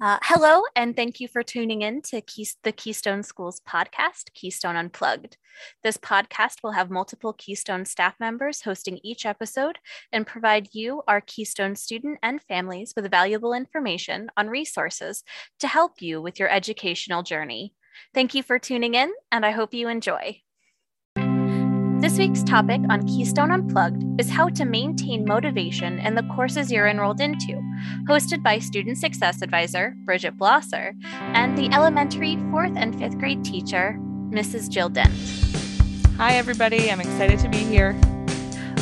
Uh, hello, and thank you for tuning in to Key- the Keystone Schools podcast, Keystone Unplugged. This podcast will have multiple Keystone staff members hosting each episode and provide you, our Keystone student and families, with valuable information on resources to help you with your educational journey. Thank you for tuning in, and I hope you enjoy. This week's topic on Keystone Unplugged is how to maintain motivation in the courses you're enrolled into, hosted by Student Success Advisor Bridget Blosser and the elementary fourth and fifth grade teacher, Mrs. Jill Dent. Hi, everybody. I'm excited to be here.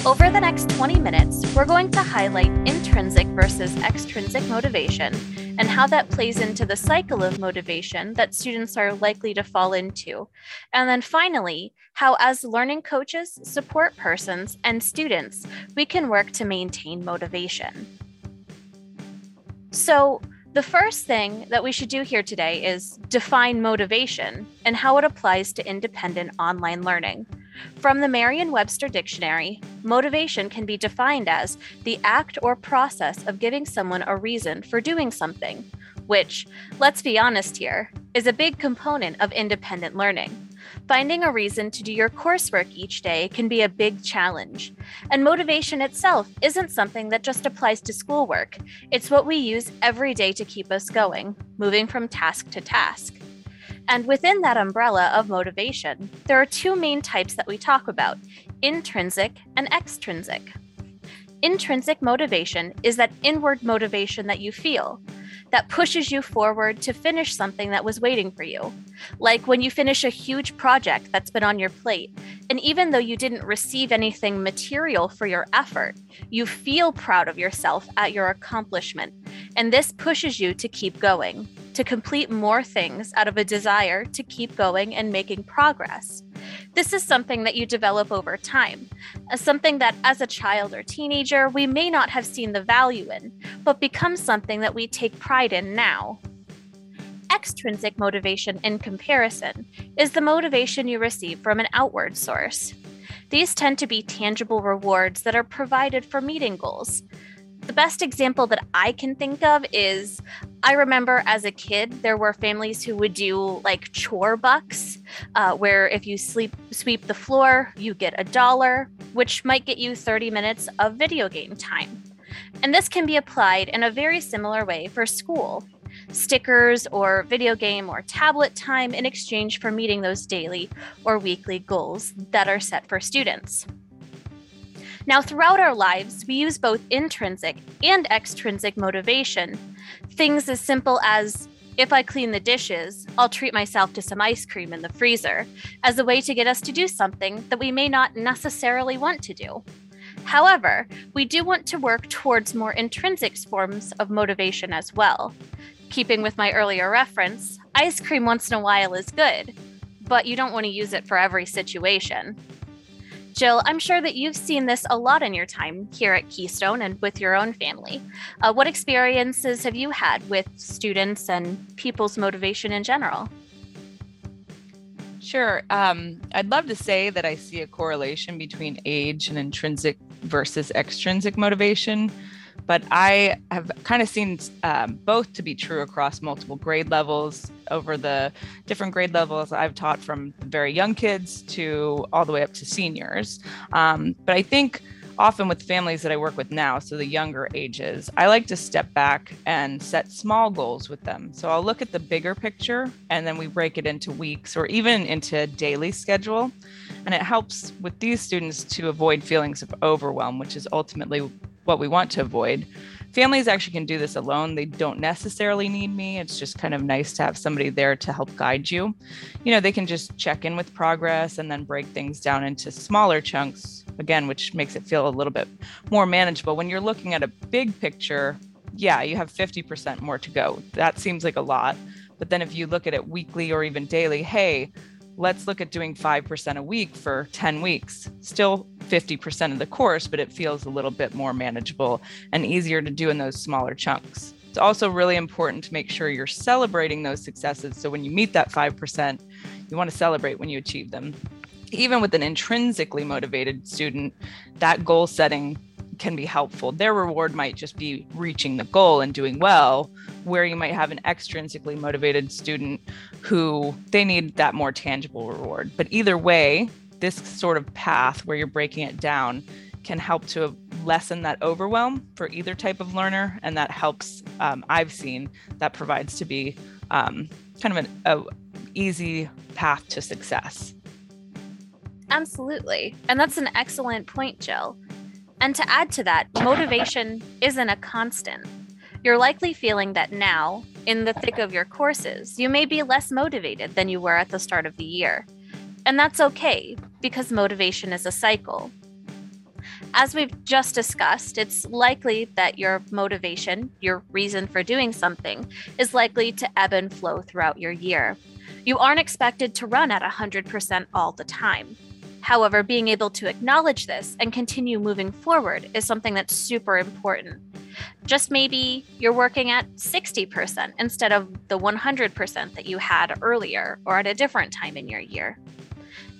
Over the next 20 minutes, we're going to highlight intrinsic versus extrinsic motivation and how that plays into the cycle of motivation that students are likely to fall into. And then finally, how as learning coaches, support persons, and students, we can work to maintain motivation. So, the first thing that we should do here today is define motivation and how it applies to independent online learning. From the Merriam Webster Dictionary, motivation can be defined as the act or process of giving someone a reason for doing something, which, let's be honest here, is a big component of independent learning. Finding a reason to do your coursework each day can be a big challenge. And motivation itself isn't something that just applies to schoolwork, it's what we use every day to keep us going, moving from task to task. And within that umbrella of motivation, there are two main types that we talk about intrinsic and extrinsic. Intrinsic motivation is that inward motivation that you feel that pushes you forward to finish something that was waiting for you. Like when you finish a huge project that's been on your plate, and even though you didn't receive anything material for your effort, you feel proud of yourself at your accomplishment. And this pushes you to keep going to complete more things out of a desire to keep going and making progress. This is something that you develop over time, something that as a child or teenager we may not have seen the value in, but becomes something that we take pride in now. Extrinsic motivation, in comparison, is the motivation you receive from an outward source. These tend to be tangible rewards that are provided for meeting goals, the best example that I can think of is I remember as a kid, there were families who would do like chore bucks, uh, where if you sleep, sweep the floor, you get a dollar, which might get you 30 minutes of video game time. And this can be applied in a very similar way for school stickers or video game or tablet time in exchange for meeting those daily or weekly goals that are set for students. Now, throughout our lives, we use both intrinsic and extrinsic motivation. Things as simple as if I clean the dishes, I'll treat myself to some ice cream in the freezer as a way to get us to do something that we may not necessarily want to do. However, we do want to work towards more intrinsic forms of motivation as well. Keeping with my earlier reference, ice cream once in a while is good, but you don't want to use it for every situation. Jill, I'm sure that you've seen this a lot in your time here at Keystone and with your own family. Uh, what experiences have you had with students and people's motivation in general? Sure. Um, I'd love to say that I see a correlation between age and intrinsic versus extrinsic motivation but I have kind of seen um, both to be true across multiple grade levels over the different grade levels I've taught from very young kids to all the way up to seniors. Um, but I think often with families that I work with now, so the younger ages, I like to step back and set small goals with them. So I'll look at the bigger picture and then we break it into weeks or even into daily schedule. And it helps with these students to avoid feelings of overwhelm, which is ultimately what we want to avoid. Families actually can do this alone. They don't necessarily need me. It's just kind of nice to have somebody there to help guide you. You know, they can just check in with progress and then break things down into smaller chunks, again, which makes it feel a little bit more manageable. When you're looking at a big picture, yeah, you have 50% more to go. That seems like a lot. But then if you look at it weekly or even daily, hey, let's look at doing 5% a week for 10 weeks. Still 50% of the course, but it feels a little bit more manageable and easier to do in those smaller chunks. It's also really important to make sure you're celebrating those successes. So when you meet that 5%, you want to celebrate when you achieve them. Even with an intrinsically motivated student, that goal setting can be helpful. Their reward might just be reaching the goal and doing well, where you might have an extrinsically motivated student who they need that more tangible reward. But either way, this sort of path where you're breaking it down can help to lessen that overwhelm for either type of learner. And that helps, um, I've seen, that provides to be um, kind of an a easy path to success. Absolutely. And that's an excellent point, Jill. And to add to that, motivation isn't a constant. You're likely feeling that now, in the thick of your courses, you may be less motivated than you were at the start of the year. And that's okay, because motivation is a cycle. As we've just discussed, it's likely that your motivation, your reason for doing something, is likely to ebb and flow throughout your year. You aren't expected to run at 100% all the time. However, being able to acknowledge this and continue moving forward is something that's super important. Just maybe you're working at 60% instead of the 100% that you had earlier or at a different time in your year.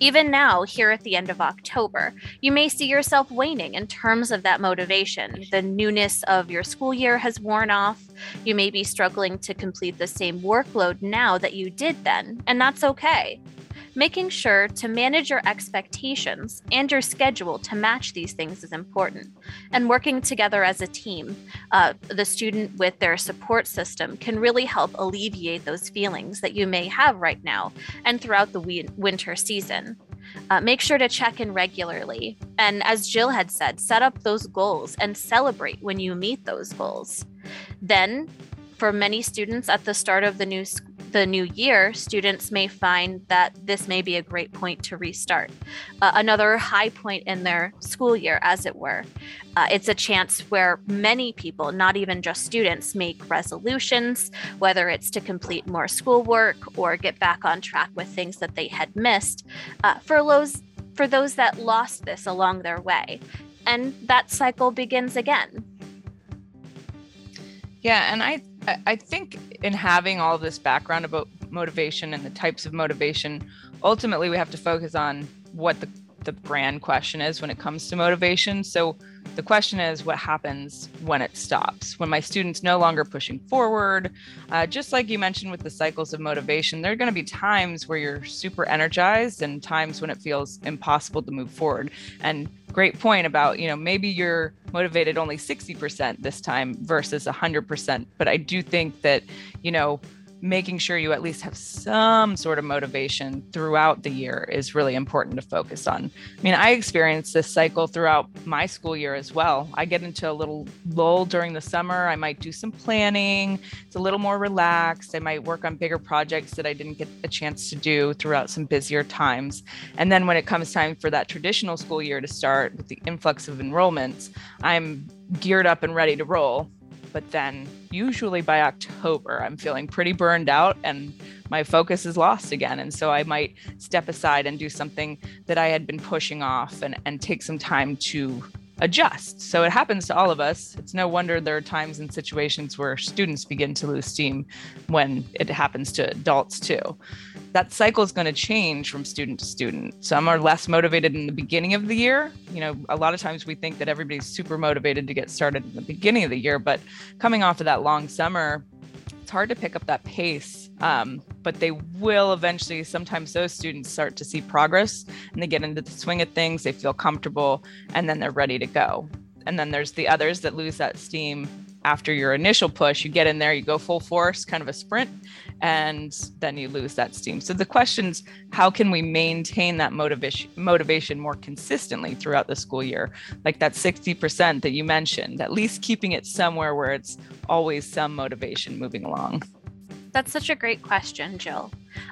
Even now, here at the end of October, you may see yourself waning in terms of that motivation. The newness of your school year has worn off. You may be struggling to complete the same workload now that you did then, and that's okay making sure to manage your expectations and your schedule to match these things is important. And working together as a team, uh, the student with their support system can really help alleviate those feelings that you may have right now and throughout the winter season. Uh, make sure to check in regularly. And as Jill had said, set up those goals and celebrate when you meet those goals. Then, for many students at the start of the new the new year, students may find that this may be a great point to restart. Uh, another high point in their school year, as it were. Uh, it's a chance where many people, not even just students, make resolutions, whether it's to complete more schoolwork or get back on track with things that they had missed. Uh, for those for those that lost this along their way, and that cycle begins again. Yeah, and I I think in having all this background about motivation and the types of motivation, ultimately we have to focus on what the, the brand question is when it comes to motivation. So the question is what happens when it stops, when my students no longer pushing forward. Uh, just like you mentioned with the cycles of motivation, there are going to be times where you're super energized and times when it feels impossible to move forward. And great point about, you know, maybe you're motivated only 60% this time versus 100%. But I do think that, you know, making sure you at least have some sort of motivation throughout the year is really important to focus on. I mean, I experienced this cycle throughout my school year as well. I get into a little lull during the summer. I might do some planning, it's a little more relaxed. I might work on bigger projects that I didn't get a chance to do throughout some busier times. And then when it comes time for that traditional school year to start with the influx of enrollments, I'm geared up and ready to roll but then usually by October, I'm feeling pretty burned out and my focus is lost again. And so I might step aside and do something that I had been pushing off and, and take some time to adjust. So it happens to all of us. It's no wonder there are times and situations where students begin to lose steam when it happens to adults too. That cycle is going to change from student to student. Some are less motivated in the beginning of the year. You know, a lot of times we think that everybody's super motivated to get started in the beginning of the year, but coming off of that long summer, it's hard to pick up that pace, um, but they will eventually. Sometimes those students start to see progress and they get into the swing of things, they feel comfortable, and then they're ready to go. And then there's the others that lose that steam after your initial push, you get in there, you go full force, kind of a sprint, and then you lose that steam. So the question's how can we maintain that motivation motivation more consistently throughout the school year? Like that 60% that you mentioned, at least keeping it somewhere where it's always some motivation moving along. That's such a great question, Jill.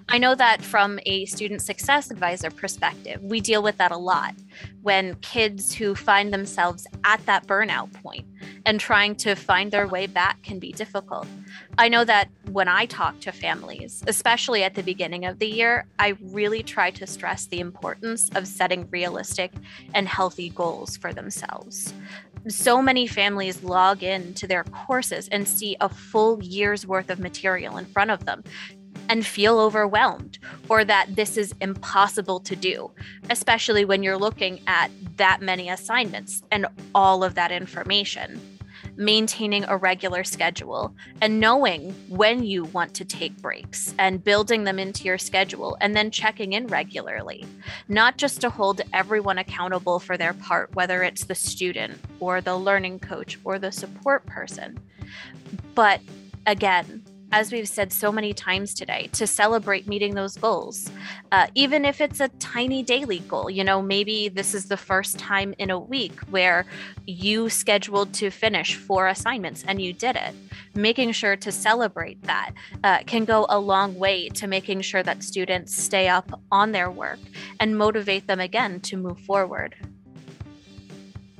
I know that from a student success advisor perspective, we deal with that a lot when kids who find themselves at that burnout point and trying to find their way back can be difficult. I know that when I talk to families, especially at the beginning of the year, I really try to stress the importance of setting realistic and healthy goals for themselves so many families log in to their courses and see a full year's worth of material in front of them and feel overwhelmed or that this is impossible to do, especially when you're looking at that many assignments and all of that information maintaining a regular schedule and knowing when you want to take breaks and building them into your schedule and then checking in regularly, not just to hold everyone accountable for their part, whether it's the student or the learning coach or the support person, but again, as we've said so many times today, to celebrate meeting those goals. Uh, even if it's a tiny daily goal, you know, maybe this is the first time in a week where you scheduled to finish four assignments and you did it. Making sure to celebrate that uh, can go a long way to making sure that students stay up on their work and motivate them again to move forward.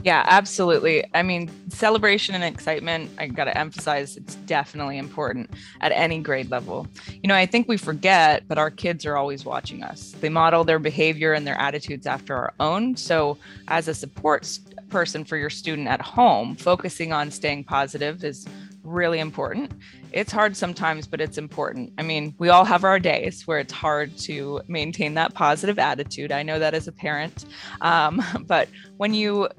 Yeah, absolutely. I mean, celebration and excitement, I got to emphasize it's definitely important at any grade level. You know, I think we forget, but our kids are always watching us. They model their behavior and their attitudes after our own. So, as a support person for your student at home, focusing on staying positive is really important. It's hard sometimes, but it's important. I mean, we all have our days where it's hard to maintain that positive attitude. I know that as a parent. Um, but when you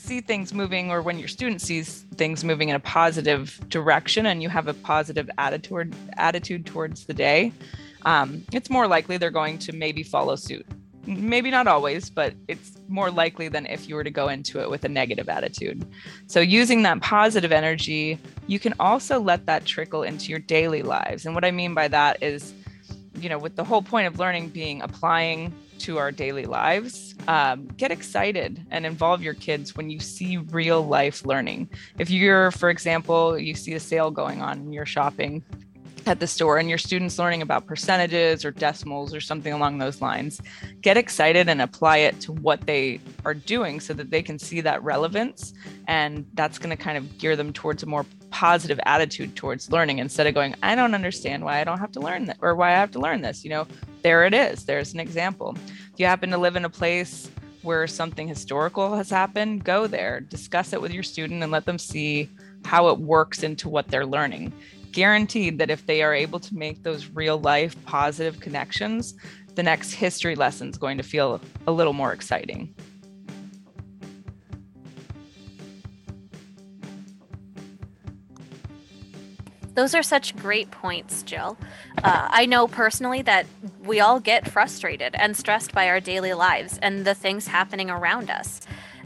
see things moving or when your student sees things moving in a positive direction and you have a positive attitude attitude towards the day um, it's more likely they're going to maybe follow suit. Maybe not always but it's more likely than if you were to go into it with a negative attitude. So using that positive energy you can also let that trickle into your daily lives. And what i mean by that is you know with the whole point of learning being applying to our daily lives. Um, get excited and involve your kids when you see real life learning. If you're, for example, you see a sale going on and you're shopping at the store and your students learning about percentages or decimals or something along those lines, get excited and apply it to what they are doing so that they can see that relevance. And that's going to kind of gear them towards a more positive attitude towards learning instead of going, I don't understand why I don't have to learn that or why I have to learn this. You know, there it is. There's an example. If you happen to live in a place where something historical has happened, go there, discuss it with your student, and let them see how it works into what they're learning. Guaranteed that if they are able to make those real life positive connections, the next history lesson is going to feel a little more exciting. Those are such great points, Jill. Uh, I know personally that we all get frustrated and stressed by our daily lives and the things happening around us,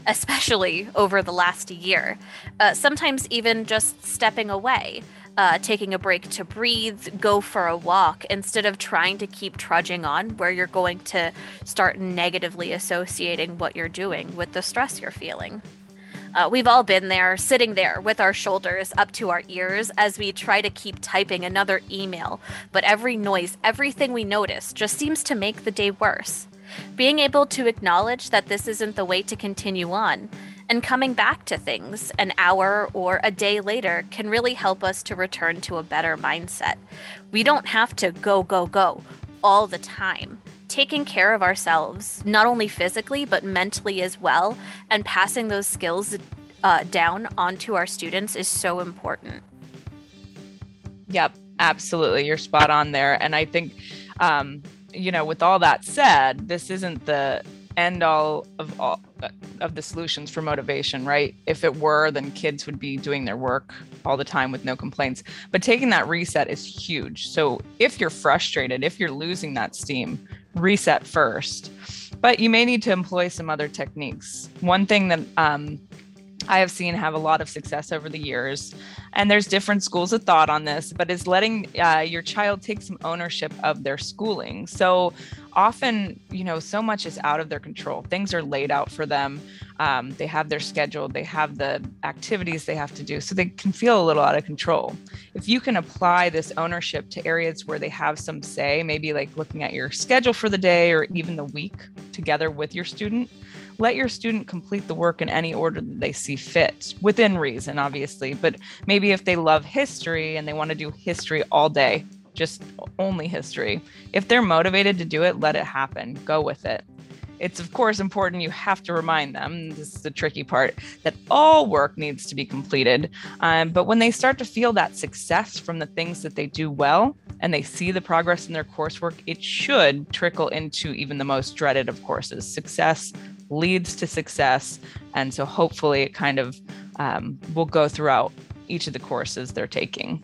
especially over the last year. Uh, sometimes even just stepping away. Uh, taking a break to breathe, go for a walk, instead of trying to keep trudging on, where you're going to start negatively associating what you're doing with the stress you're feeling. Uh, we've all been there, sitting there with our shoulders up to our ears as we try to keep typing another email. But every noise, everything we notice, just seems to make the day worse. Being able to acknowledge that this isn't the way to continue on and coming back to things an hour or a day later can really help us to return to a better mindset. We don't have to go, go, go all the time taking care of ourselves, not only physically, but mentally as well, and passing those skills uh, down onto our students is so important. Yep, absolutely. You're spot on there. And I think, um, you know, with all that said, this isn't the end all of all of the solutions for motivation, right? If it were, then kids would be doing their work all the time with no complaints. But taking that reset is huge. So if you're frustrated, if you're losing that steam, reset first. But you may need to employ some other techniques. One thing that um, I have seen have a lot of success over the years, and there's different schools of thought on this, but is letting uh, your child take some ownership of their schooling. So often, you know, so much is out of their control. Things are laid out for them. Um, they have their schedule, they have the activities they have to do. So they can feel a little out of control. If you can apply this ownership to areas where they have some say, maybe like looking at your schedule for the day or even the week together with your student, let your student complete the work in any order that they see fit, within reason, obviously. But maybe if they love history and they want to do history all day, just only history. If they're motivated to do it, let it happen. Go with it. it's of course important you have to remind them this is the tricky part that all work needs to be completed um, but when they start to feel that success from the things that they do well and they see the progress in their coursework it should trickle into even the most dreaded of courses success leads to success and so hopefully it kind of um, will go throughout each of the courses they're taking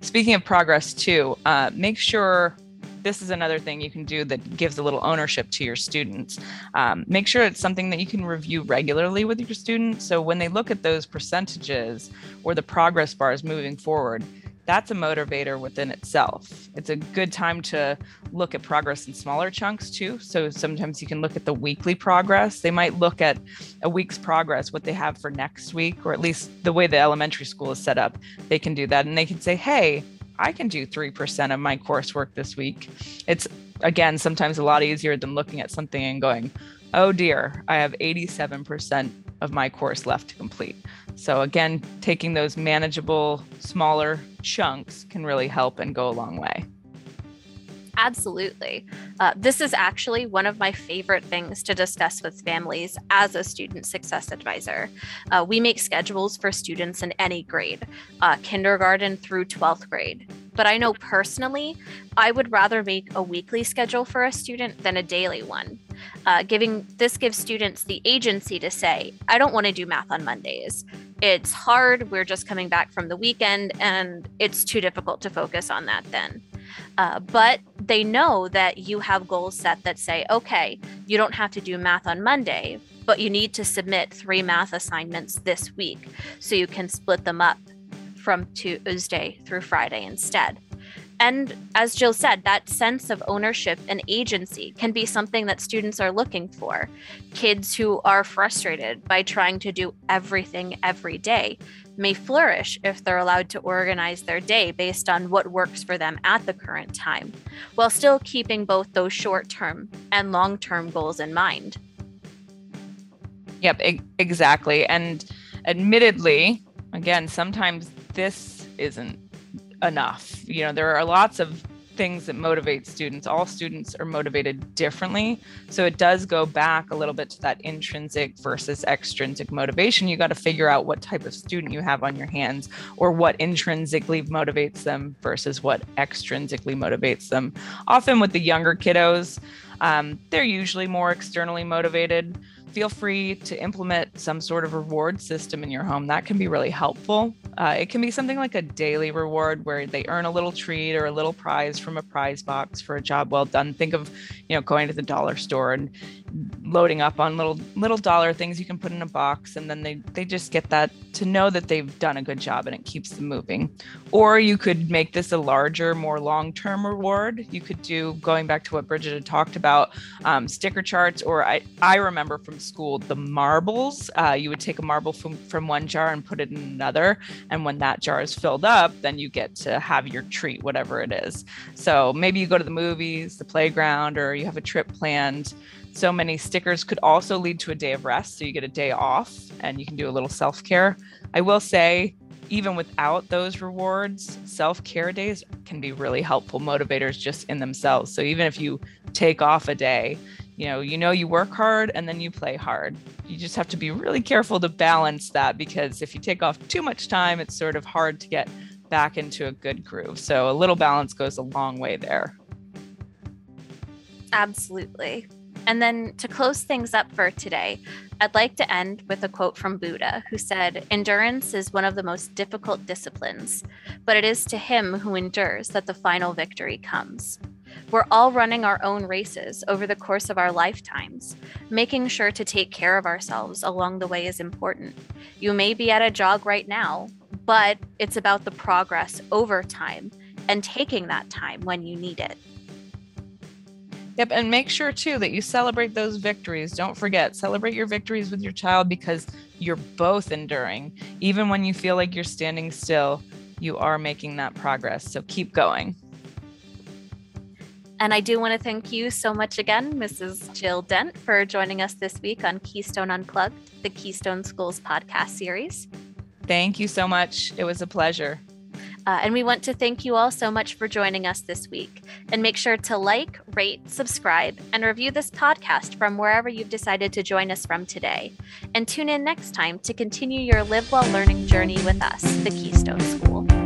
speaking of progress too uh, make sure this is another thing you can do that gives a little ownership to your students. Um, make sure it's something that you can review regularly with your students. So when they look at those percentages or the progress bars moving forward, that's a motivator within itself. It's a good time to look at progress in smaller chunks too. So sometimes you can look at the weekly progress. They might look at a week's progress, what they have for next week, or at least the way the elementary school is set up. They can do that and they can say, hey, I can do 3% of my coursework this week. It's again sometimes a lot easier than looking at something and going, oh dear, I have 87% of my course left to complete. So, again, taking those manageable, smaller chunks can really help and go a long way. Absolutely. Uh, this is actually one of my favorite things to discuss with families as a student success advisor. Uh, we make schedules for students in any grade, uh, kindergarten through 12th grade. But I know personally, I would rather make a weekly schedule for a student than a daily one. Uh, giving this gives students the agency to say, I don't want to do math on Mondays. It's hard. We're just coming back from the weekend, and it's too difficult to focus on that then. Uh, but they know that you have goals set that say, okay, you don't have to do math on Monday, but you need to submit three math assignments this week so you can split them up from Tuesday through Friday instead. And as Jill said, that sense of ownership and agency can be something that students are looking for. Kids who are frustrated by trying to do everything every day may flourish if they're allowed to organize their day based on what works for them at the current time, while still keeping both those short term and long term goals in mind. Yep, e- exactly. And admittedly, again, sometimes this isn't enough. You know, there are lots of things that motivate students. All students are motivated differently. So it does go back a little bit to that intrinsic versus extrinsic motivation. You got to figure out what type of student you have on your hands or what intrinsically motivates them versus what extrinsically motivates them. Often with the younger kiddos, um, they're usually more externally motivated feel free to implement some sort of reward system in your home. That can be really helpful. Uh, it can be something like a daily reward where they earn a little treat or a little prize from a prize box for a job well done. Think of, you know, going to the dollar store and loading up on little little dollar things you can put in a box. And then they they just get that to know that they've done a good job and it keeps them moving. Or you could make this a larger more long-term reward. You could do going back to what bridget had talked about um, sticker charts or i i remember from school the marbles. Uh, you would take a marble from from one jar and put it in another. And when that jar is filled up then you get to have your treat whatever it is. So maybe you go to the movies the playground or you have a trip planned so many stickers could also lead to a day of rest. So you get a day off and you can do a little self care. I will say, even without those rewards, self care days can be really helpful motivators just in themselves. So even if you take off a day, you know, you know, you work hard and then you play hard. You just have to be really careful to balance that because if you take off too much time, it's sort of hard to get back into a good groove. So a little balance goes a long way there. Absolutely. And then to close things up for today, I'd like to end with a quote from Buddha, who said, Endurance is one of the most difficult disciplines, but it is to him who endures that the final victory comes. We're all running our own races over the course of our lifetimes. Making sure to take care of ourselves along the way is important. You may be at a jog right now, but it's about the progress over time and taking that time when you need it. Yep. And make sure too that you celebrate those victories. Don't forget, celebrate your victories with your child because you're both enduring. Even when you feel like you're standing still, you are making that progress. So keep going. And I do want to thank you so much again, Mrs. Jill Dent, for joining us this week on Keystone Unplugged, the Keystone Schools podcast series. Thank you so much. It was a pleasure. Uh, and we want to thank you all so much for joining us this week. And make sure to like, rate, subscribe, and review this podcast from wherever you've decided to join us from today. And tune in next time to continue your live while learning journey with us, the Keystone School.